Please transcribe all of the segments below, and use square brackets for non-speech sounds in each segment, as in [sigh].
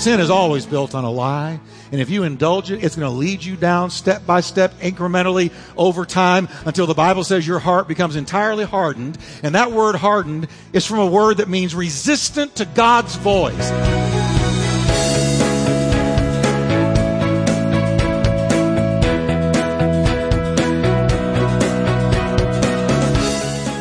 Sin is always built on a lie. And if you indulge it, it's going to lead you down step by step, incrementally over time until the Bible says your heart becomes entirely hardened. And that word hardened is from a word that means resistant to God's voice.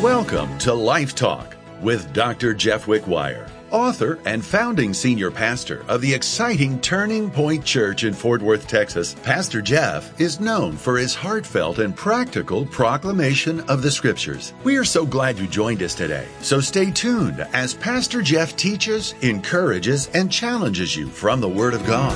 Welcome to Life Talk with Dr. Jeff Wickwire, author and founding senior pastor of the exciting Turning Point Church in Fort Worth, Texas. Pastor Jeff is known for his heartfelt and practical proclamation of the scriptures. We are so glad you joined us today. So stay tuned as Pastor Jeff teaches, encourages, and challenges you from the Word of God.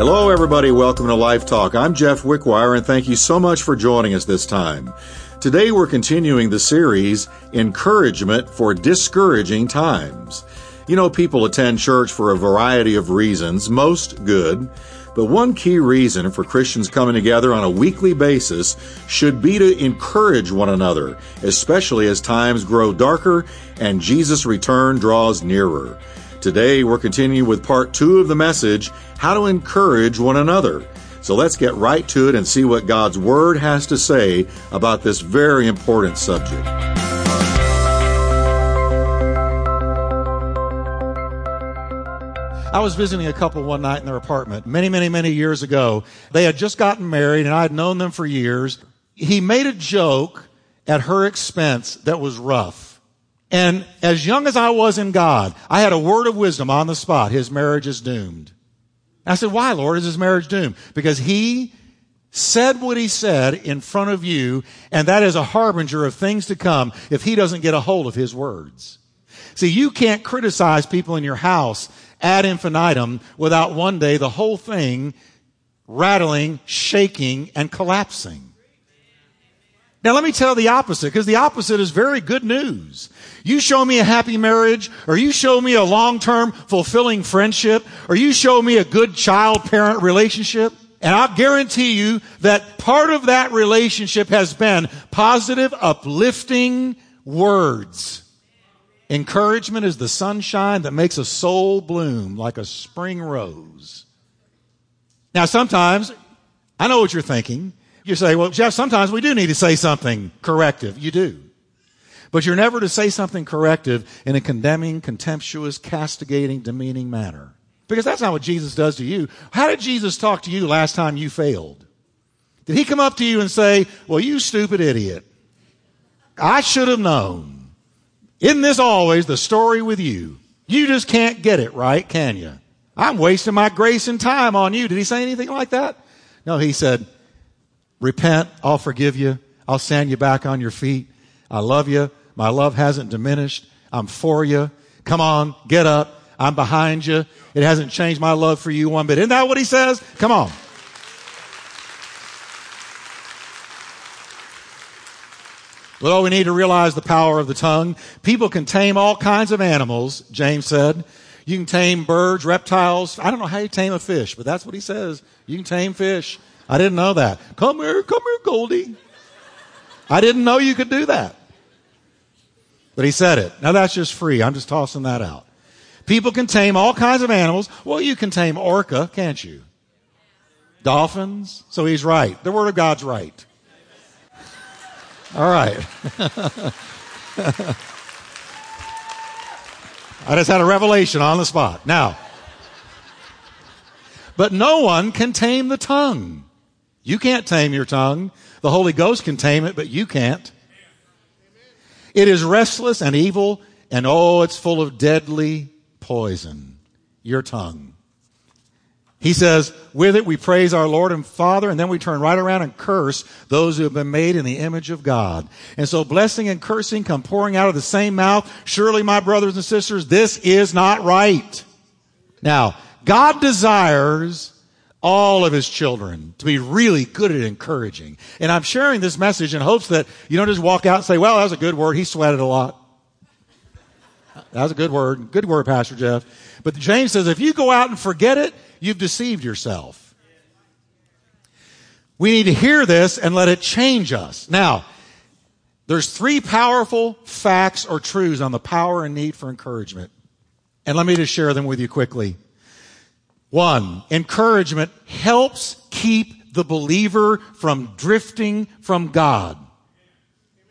Hello, everybody. Welcome to Life Talk. I'm Jeff Wickwire, and thank you so much for joining us this time. Today, we're continuing the series Encouragement for Discouraging Times. You know, people attend church for a variety of reasons, most good. But one key reason for Christians coming together on a weekly basis should be to encourage one another, especially as times grow darker and Jesus' return draws nearer. Today, we're continuing with part two of the message, How to Encourage One Another. So let's get right to it and see what God's Word has to say about this very important subject. I was visiting a couple one night in their apartment many, many, many years ago. They had just gotten married and I had known them for years. He made a joke at her expense that was rough. And as young as I was in God, I had a word of wisdom on the spot. His marriage is doomed. I said, why, Lord, is his marriage doomed? Because he said what he said in front of you, and that is a harbinger of things to come if he doesn't get a hold of his words. See, you can't criticize people in your house ad infinitum without one day the whole thing rattling, shaking, and collapsing. Now let me tell the opposite, because the opposite is very good news. You show me a happy marriage, or you show me a long-term fulfilling friendship, or you show me a good child-parent relationship, and I'll guarantee you that part of that relationship has been positive, uplifting words. Encouragement is the sunshine that makes a soul bloom like a spring rose. Now sometimes, I know what you're thinking. You say, well, Jeff, sometimes we do need to say something corrective. You do. But you're never to say something corrective in a condemning, contemptuous, castigating, demeaning manner. Because that's not what Jesus does to you. How did Jesus talk to you last time you failed? Did he come up to you and say, well, you stupid idiot. I should have known. Isn't this always the story with you? You just can't get it right, can you? I'm wasting my grace and time on you. Did he say anything like that? No, he said, repent. I'll forgive you. I'll stand you back on your feet. I love you. My love hasn't diminished. I'm for you. Come on, get up. I'm behind you. It hasn't changed my love for you one bit. Isn't that what he says? Come on. Well, we need to realize the power of the tongue. People can tame all kinds of animals, James said. You can tame birds, reptiles. I don't know how you tame a fish, but that's what he says. You can tame fish. I didn't know that. Come here, come here, Goldie. I didn't know you could do that. But he said it. Now that's just free. I'm just tossing that out. People can tame all kinds of animals. Well, you can tame orca, can't you? Dolphins. So he's right. The word of God's right. All right. [laughs] I just had a revelation on the spot. Now, but no one can tame the tongue. You can't tame your tongue. The Holy Ghost can tame it, but you can't. It is restless and evil, and oh, it's full of deadly poison. Your tongue. He says, with it we praise our Lord and Father, and then we turn right around and curse those who have been made in the image of God. And so blessing and cursing come pouring out of the same mouth. Surely, my brothers and sisters, this is not right. Now, God desires all of his children to be really good at encouraging. And I'm sharing this message in hopes that you don't just walk out and say, well, that was a good word. He sweated a lot. That was a good word. Good word, Pastor Jeff. But James says, if you go out and forget it, you've deceived yourself. We need to hear this and let it change us. Now, There's three powerful facts or truths on the power and need for encouragement. And let me just share them with you quickly. One, encouragement helps keep the believer from drifting from God.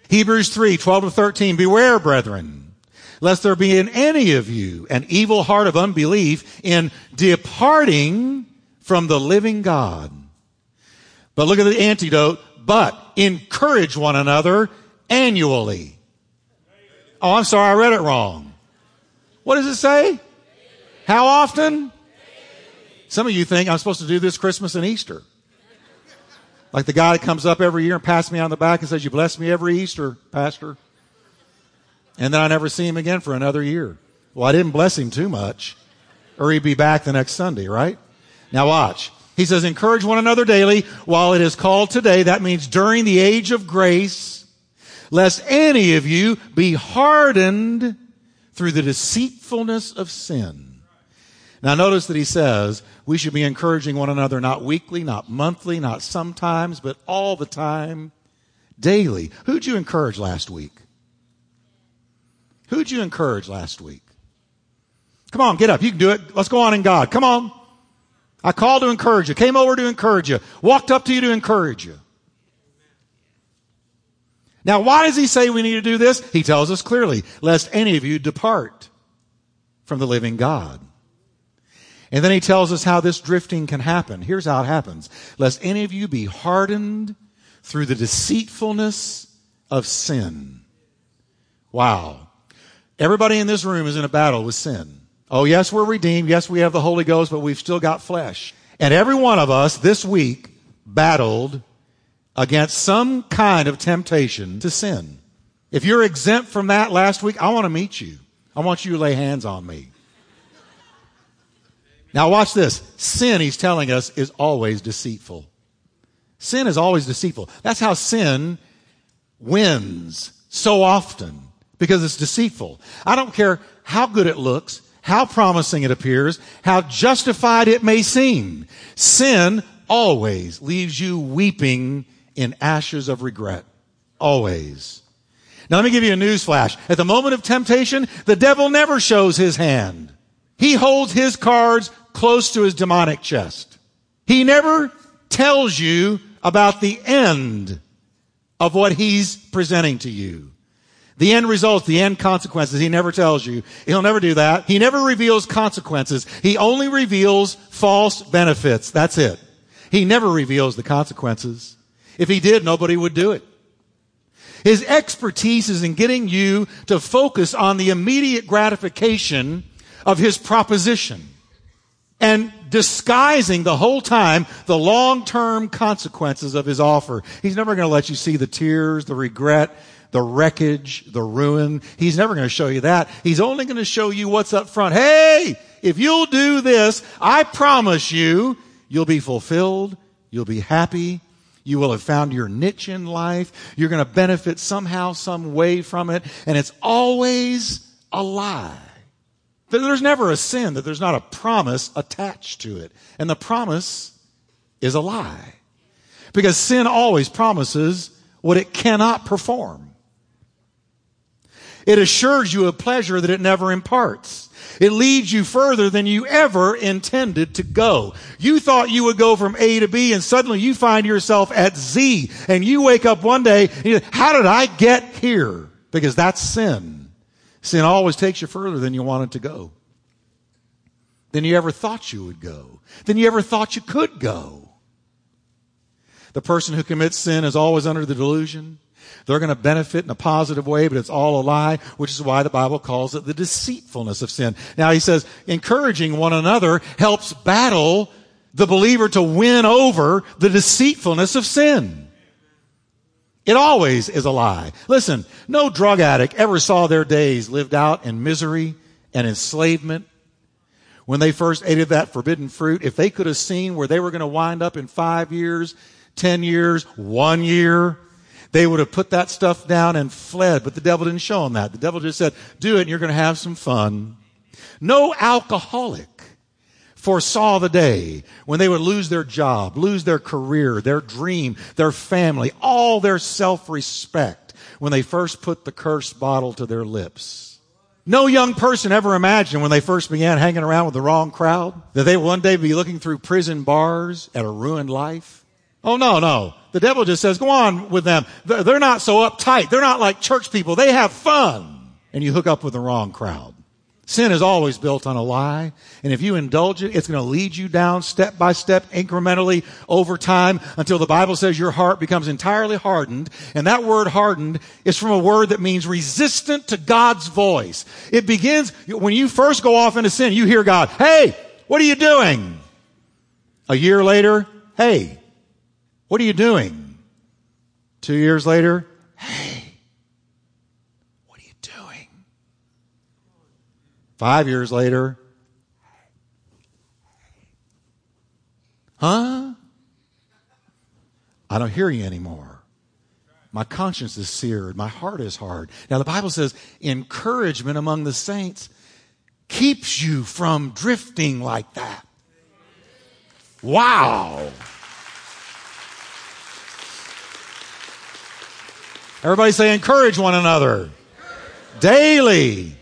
Hebrews 3, 12 to 13, beware, brethren, lest there be in any of you an evil heart of unbelief in departing from the living God. But look at the antidote, but encourage one another annually. Oh, I'm sorry, I read it wrong. What does it say? How often? Some of you think I'm supposed to do this Christmas and Easter. Like the guy that comes up every year and pats me on the back and says, You bless me every Easter, Pastor. And then I never see him again for another year. Well, I didn't bless him too much, or he'd be back the next Sunday, right? Now watch. He says, encourage one another daily while it is called today. That means during the age of grace, lest any of you be hardened through the deceitfulness of sin. Now notice that he says we should be encouraging one another not weekly, not monthly, not sometimes, but all the time, daily. Who'd you encourage last week? Who'd you encourage last week? Come on, get up. You can do it. Let's go on in God. Come on. I called to encourage you, came over to encourage you, walked up to you to encourage you. Now, why does he say we need to do this? He tells us clearly, lest any of you depart from the living God. And then he tells us how this drifting can happen. Here's how it happens. Lest any of you be hardened through the deceitfulness of sin. Wow. Everybody in this room is in a battle with sin. Oh, yes, we're redeemed. Yes, we have the Holy Ghost, but we've still got flesh. And every one of us this week battled against some kind of temptation to sin. If you're exempt from that last week, I want to meet you. I want you to lay hands on me. Now watch this. Sin, he's telling us, is always deceitful. Sin is always deceitful. That's how sin wins so often because it's deceitful. I don't care how good it looks how promising it appears, how justified it may seem. Sin always leaves you weeping in ashes of regret. Always. Now let me give you a news flash. At the moment of temptation, the devil never shows his hand. He holds his cards close to his demonic chest. He never tells you about the end of what he's presenting to you. The end results, the end consequences, he never tells you. He'll never do that. He never reveals consequences. He only reveals false benefits. That's it. He never reveals the consequences. If he did, nobody would do it. His expertise is in getting you to focus on the immediate gratification of his proposition and disguising the whole time the long-term consequences of his offer. He's never going to let you see the tears, the regret, the wreckage, the ruin. He's never going to show you that. He's only going to show you what's up front. Hey, if you'll do this, I promise you, you'll be fulfilled. You'll be happy. You will have found your niche in life. You're going to benefit somehow, some way from it. And it's always a lie. There's never a sin that there's not a promise attached to it. And the promise is a lie. Because sin always promises what it cannot perform. It assures you of pleasure that it never imparts. It leads you further than you ever intended to go. You thought you would go from A to B and suddenly you find yourself at Z and you wake up one day and you, how did I get here? Because that's sin. Sin always takes you further than you wanted to go. Than you ever thought you would go. Than you ever thought you could go. The person who commits sin is always under the delusion they're going to benefit in a positive way, but it's all a lie, which is why the Bible calls it the deceitfulness of sin. Now he says, encouraging one another helps battle the believer to win over the deceitfulness of sin. It always is a lie. Listen, no drug addict ever saw their days lived out in misery and enslavement. When they first ate of that forbidden fruit, if they could have seen where they were going to wind up in five years, ten years, one year, they would have put that stuff down and fled, but the devil didn't show them that. The devil just said, do it and you're going to have some fun. No alcoholic foresaw the day when they would lose their job, lose their career, their dream, their family, all their self-respect, when they first put the cursed bottle to their lips. No young person ever imagined when they first began hanging around with the wrong crowd that they would one day be looking through prison bars at a ruined life. Oh no, no. The devil just says, go on with them. They're not so uptight. They're not like church people. They have fun. And you hook up with the wrong crowd. Sin is always built on a lie. And if you indulge it, it's going to lead you down step by step, incrementally over time until the Bible says your heart becomes entirely hardened. And that word hardened is from a word that means resistant to God's voice. It begins, when you first go off into sin, you hear God, hey, what are you doing? A year later, hey, what are you doing? Two years later, hey, Five years later, huh? I don't hear you anymore. My conscience is seared. My heart is hard. Now, the Bible says encouragement among the saints keeps you from drifting like that. Wow. Everybody say encourage one another. Daily.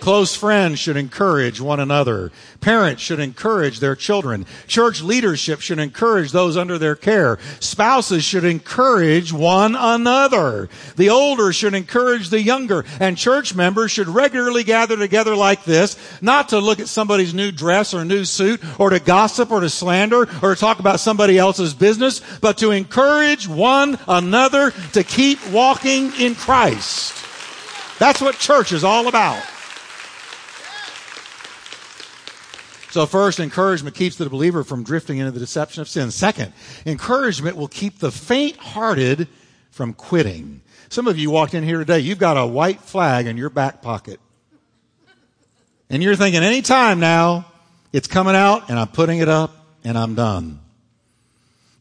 Close friends should encourage one another. Parents should encourage their children. Church leadership should encourage those under their care. Spouses should encourage one another. The older should encourage the younger. And church members should regularly gather together like this, not to look at somebody's new dress or new suit, or to gossip or to slander, or to talk about somebody else's business, but to encourage one another to keep walking in Christ. That's what church is all about. So first, encouragement keeps the believer from drifting into the deception of sin. Second, encouragement will keep the faint-hearted from quitting. Some of you walked in here today, you've got a white flag in your back pocket. And you're thinking, any time now, it's coming out and I'm putting it up and I'm done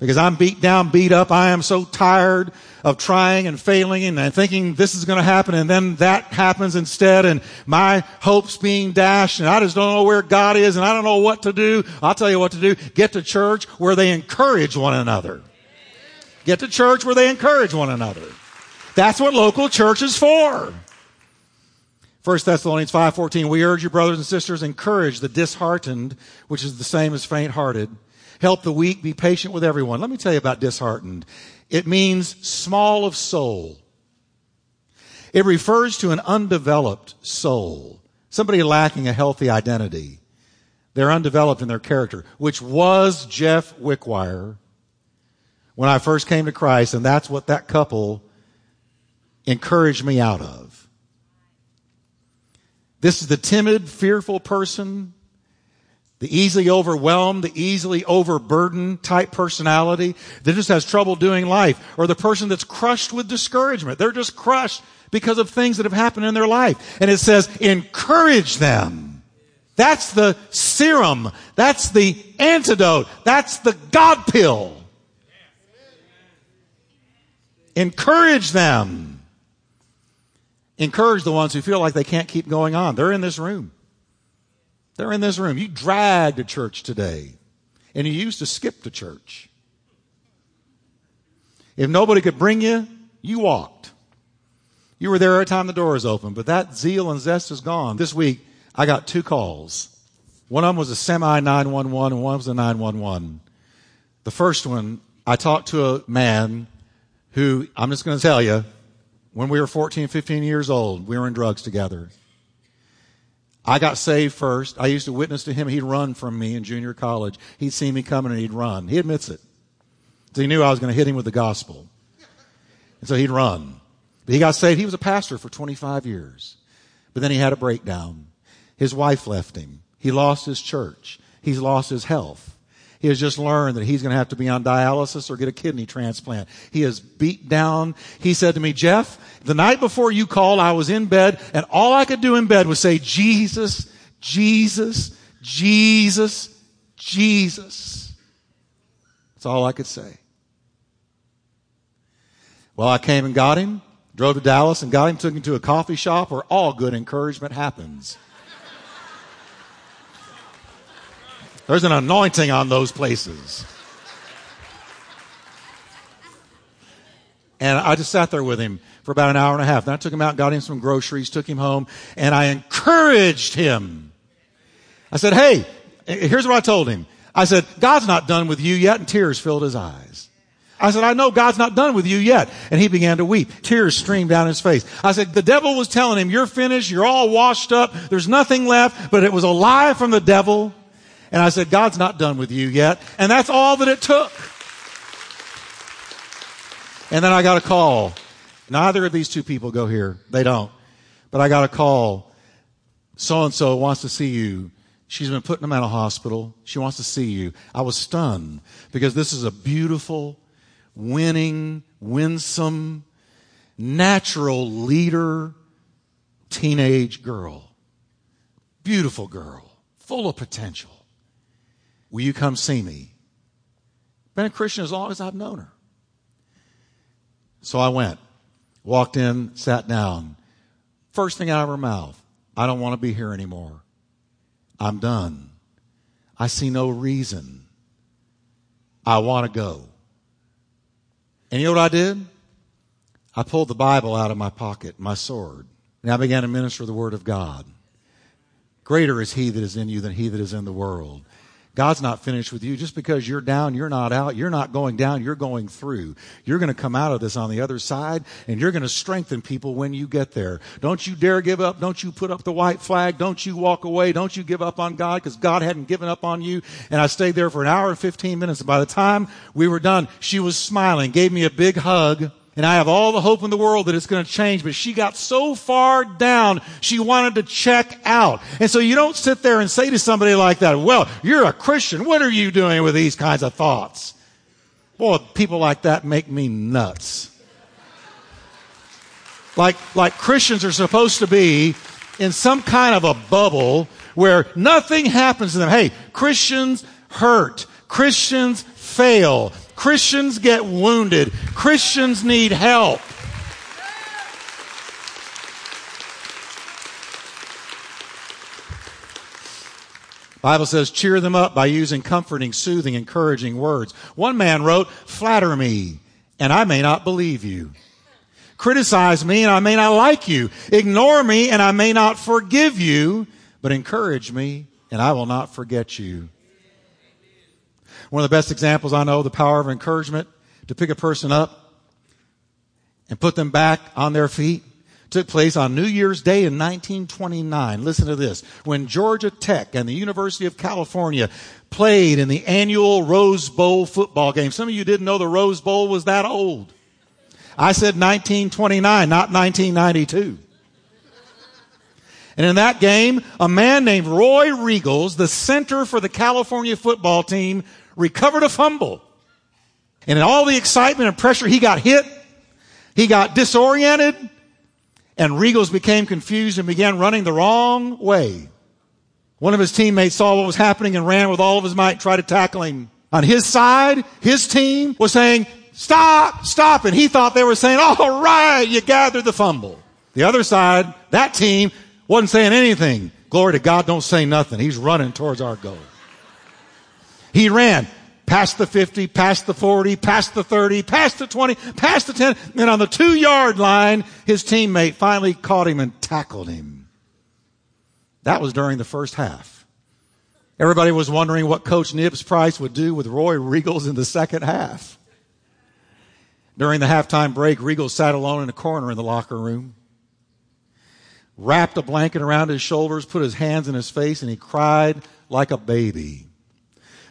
because I'm beat down, beat up. I am so tired of trying and failing and thinking this is going to happen and then that happens instead and my hopes being dashed and I just don't know where God is and I don't know what to do. I'll tell you what to do. Get to church where they encourage one another. Get to church where they encourage one another. That's what local church is for. 1 Thessalonians 5:14 We urge you brothers and sisters encourage the disheartened which is the same as faint-hearted Help the weak, be patient with everyone. Let me tell you about disheartened. It means small of soul. It refers to an undeveloped soul, somebody lacking a healthy identity. They're undeveloped in their character, which was Jeff Wickwire when I first came to Christ, and that's what that couple encouraged me out of. This is the timid, fearful person the easily overwhelmed, the easily overburdened type personality that just has trouble doing life, or the person that's crushed with discouragement. They're just crushed because of things that have happened in their life. And it says, encourage them. That's the serum. That's the antidote. That's the God pill. Encourage them. Encourage the ones who feel like they can't keep going on. They're in this room. They're in this room. You dragged to church today, and you used to skip to church. If nobody could bring you, you walked. You were there every time the door was open, but that zeal and zest is gone. This week, I got two calls. One of them was a semi 911 and one was a 911. The first one, I talked to a man who, I'm just going to tell you, when we were 14, 15 years old, we were in drugs together. I got saved first. I used to witness to him. He'd run from me in junior college. He'd see me coming and he'd run. He admits it. So he knew I was going to hit him with the gospel. And so he'd run. But he got saved. He was a pastor for 25 years. But then he had a breakdown. His wife left him. He lost his church. He's lost his health. He has just learned that he's going to have to be on dialysis or get a kidney transplant. He is beat down. He said to me, Jeff, the night before you called, I was in bed and all I could do in bed was say, Jesus, Jesus, Jesus, Jesus. That's all I could say. Well, I came and got him, drove to Dallas and got him, took him to a coffee shop where all good encouragement happens. There's an anointing on those places. And I just sat there with him for about an hour and a half. Then I took him out, got him some groceries, took him home, and I encouraged him. I said, Hey, here's what I told him. I said, God's not done with you yet, and tears filled his eyes. I said, I know God's not done with you yet. And he began to weep. Tears streamed down his face. I said, the devil was telling him, you're finished. You're all washed up. There's nothing left, but it was a lie from the devil. And I said, God's not done with you yet. And that's all that it took. And then I got a call. Neither of these two people go here. They don't. But I got a call. So and so wants to see you. She's been put in a mental hospital. She wants to see you. I was stunned because this is a beautiful, winning, winsome, natural leader, teenage girl. Beautiful girl, full of potential. Will you come see me? Been a Christian as long as I've known her. So I went, walked in, sat down. First thing out of her mouth, I don't want to be here anymore. I'm done. I see no reason. I want to go. And you know what I did? I pulled the Bible out of my pocket, my sword, and I began to minister the Word of God. Greater is He that is in you than He that is in the world. God's not finished with you. Just because you're down, you're not out. You're not going down, you're going through. You're going to come out of this on the other side, and you're going to strengthen people when you get there. Don't you dare give up. Don't you put up the white flag. Don't you walk away. Don't you give up on God because God hadn't given up on you. And I stayed there for an hour and 15 minutes. And by the time we were done, she was smiling, gave me a big hug. And I have all the hope in the world that it's going to change, but she got so far down, she wanted to check out. And so you don't sit there and say to somebody like that, well, you're a Christian. What are you doing with these kinds of thoughts? Boy, people like that make me nuts. Like, like Christians are supposed to be in some kind of a bubble where nothing happens to them. Hey, Christians hurt. Christians fail. Christians get wounded. Christians need help. Bible says, cheer them up by using comforting, soothing, encouraging words. One man wrote, flatter me, and I may not believe you. Criticize me, and I may not like you. Ignore me, and I may not forgive you. But encourage me, and I will not forget you. One of the best examples I know, of the power of encouragement to pick a person up and put them back on their feet took place on New Year's Day in 1929. Listen to this. When Georgia Tech and the University of California played in the annual Rose Bowl football game. Some of you didn't know the Rose Bowl was that old. I said 1929, not 1992. And in that game, a man named Roy Riegels, the center for the California football team, recovered a fumble. And in all the excitement and pressure, he got hit. He got disoriented. And Riegels became confused and began running the wrong way. One of his teammates saw what was happening and ran with all of his might, tried to tackle him. On his side, his team was saying, stop, stop. And he thought they were saying, all right, you gathered the fumble. The other side, that team wasn't saying anything. Glory to God, don't say nothing. He's running towards our goal. He ran past the 50, past the 40, past the 30, past the 20, past the 10, and on the two yard line, his teammate finally caught him and tackled him. That was during the first half. Everybody was wondering what Coach Nibs Price would do with Roy Riegels in the second half. During the halftime break, Riegels sat alone in a corner in the locker room, wrapped a blanket around his shoulders, put his hands in his face, and he cried like a baby.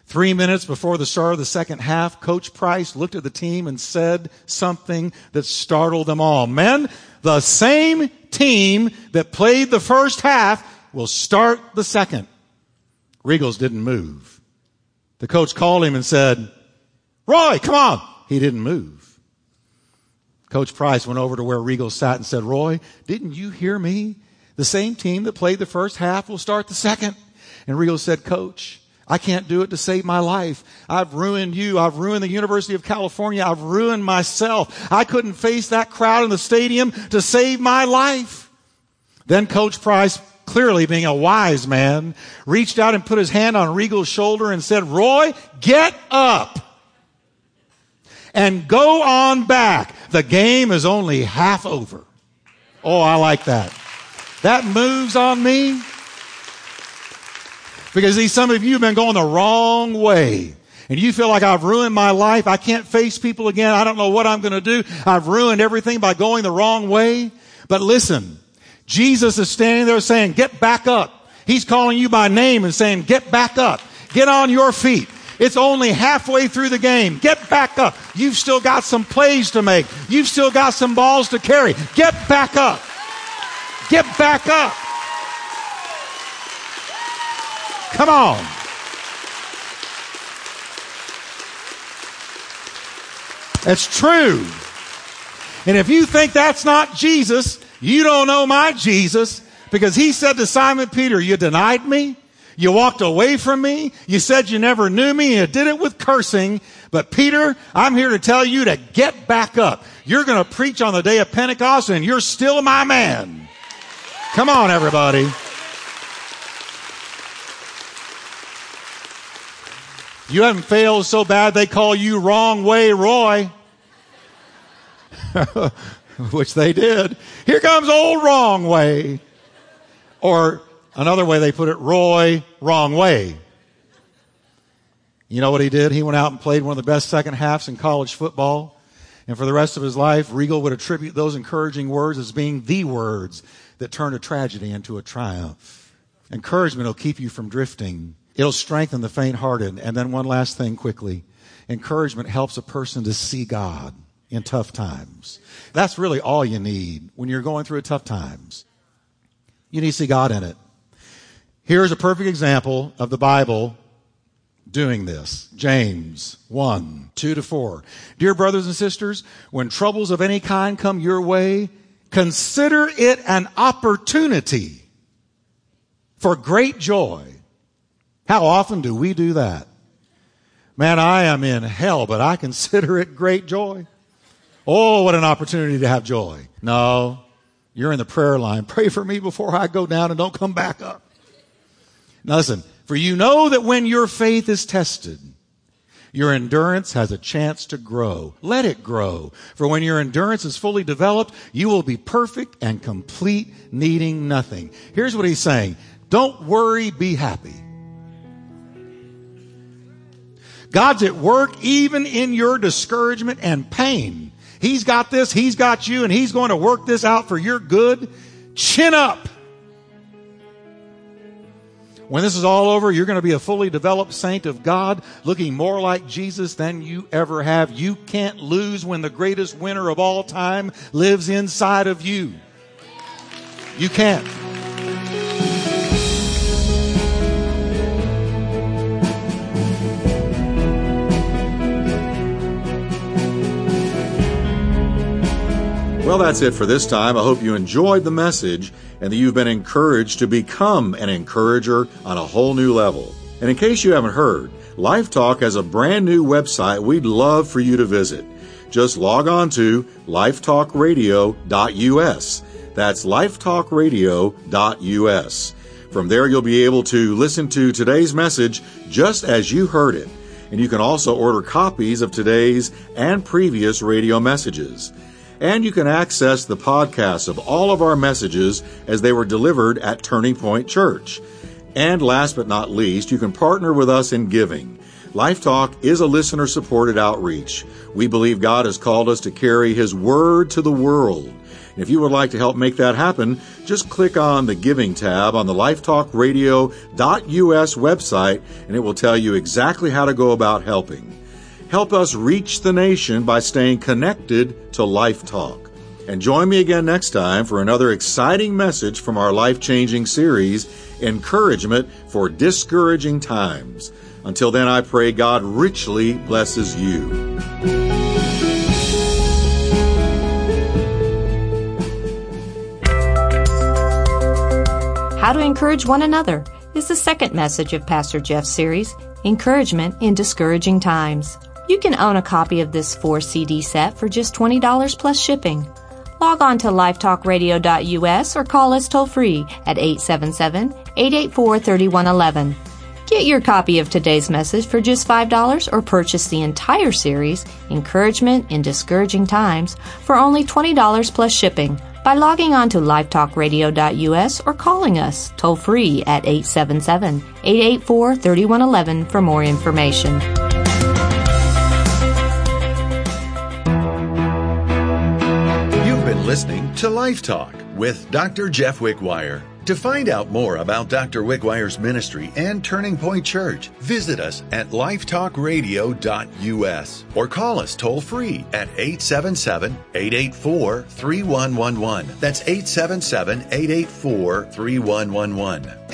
Three minutes before the start of the second half, Coach Price looked at the team and said something that startled them all. Men, the same team that played the first half will start the second. Riegels didn't move. The coach called him and said, Roy, come on. He didn't move. Coach Price went over to where Riegels sat and said, Roy, didn't you hear me? The same team that played the first half will start the second. And Riegels said, Coach, I can't do it to save my life. I've ruined you. I've ruined the University of California. I've ruined myself. I couldn't face that crowd in the stadium to save my life. Then Coach Price, clearly being a wise man, reached out and put his hand on Riegels' shoulder and said, Roy, get up and go on back. the game is only half over. Oh, I like that. That moves on me. Because see, some of you have been going the wrong way. And you feel like I've ruined my life. I can't face people again. I don't know what I'm going to do. I've ruined everything by going the wrong way. But listen, Jesus is standing there saying, get back up. He's calling you by name and saying, get back up. Get on your feet. It's only halfway through the game. Get back up. You've still got some plays to make. You've still got some balls to carry. Get back up. Get back up. Come on. That's true. And if you think that's not Jesus, you don't know my Jesus because he said to Simon Peter, you denied me. You walked away from me. You said you never knew me. You did it with cursing. But Peter, I'm here to tell you to get back up. You're going to preach on the day of Pentecost and you're still my man. Come on, everybody. You haven't failed so bad they call you wrong way Roy. [laughs] Which they did. Here comes old wrong way. Or another way they put it, Roy wrong way. You know what he did? He went out and played one of the best second halves in college football. And for the rest of his life, Regal would attribute those encouraging words as being the words that turn a tragedy into a triumph. Encouragement will keep you from drifting. It'll strengthen the faint hearted. And then one last thing quickly. Encouragement helps a person to see God in tough times. That's really all you need when you're going through a tough times. You need to see God in it. Here's a perfect example of the Bible doing this. James 1, 2 to 4. Dear brothers and sisters, when troubles of any kind come your way, consider it an opportunity for great joy. How often do we do that? Man, I am in hell, but I consider it great joy. Oh, what an opportunity to have joy. No, you're in the prayer line. Pray for me before I go down and don't come back up. Now listen, for you know that when your faith is tested, your endurance has a chance to grow. Let it grow. For when your endurance is fully developed, you will be perfect and complete, needing nothing. Here's what he's saying. Don't worry, be happy. God's at work even in your discouragement and pain. He's got this, He's got you, and He's going to work this out for your good. Chin up. When this is all over, you're going to be a fully developed saint of God, looking more like Jesus than you ever have. You can't lose when the greatest winner of all time lives inside of you. You can't. Well, that's it for this time. I hope you enjoyed the message and that you've been encouraged to become an encourager on a whole new level. And in case you haven't heard, Life Talk has a brand new website we'd love for you to visit. Just log on to lifetalkradio.us. That's lifetalkradio.us. From there, you'll be able to listen to today's message just as you heard it. And you can also order copies of today's and previous radio messages and you can access the podcasts of all of our messages as they were delivered at Turning Point Church. And last but not least, you can partner with us in giving. Life Talk is a listener supported outreach. We believe God has called us to carry His Word to the world. And if you would like to help make that happen, just click on the Giving tab on the lifetalkradio.us website and it will tell you exactly how to go about helping. Help us reach the nation by staying connected to Life Talk. And join me again next time for another exciting message from our life changing series, Encouragement for Discouraging Times. Until then, I pray God richly blesses you. How to encourage one another is the second message of Pastor Jeff's series, Encouragement in Discouraging Times. You can own a copy of this 4 CD set for just $20 plus shipping. Log on to lifetalkradio.us or call us toll free at 877 884 3111. Get your copy of today's message for just $5 or purchase the entire series, Encouragement in Discouraging Times, for only $20 plus shipping by logging on to lifetalkradio.us or calling us toll free at 877 884 3111 for more information. Listening to Life Talk with Dr. Jeff Wickwire. To find out more about Dr. Wickwire's ministry and Turning Point Church, visit us at lifetalkradio.us or call us toll free at 877 884 3111. That's 877 884 3111.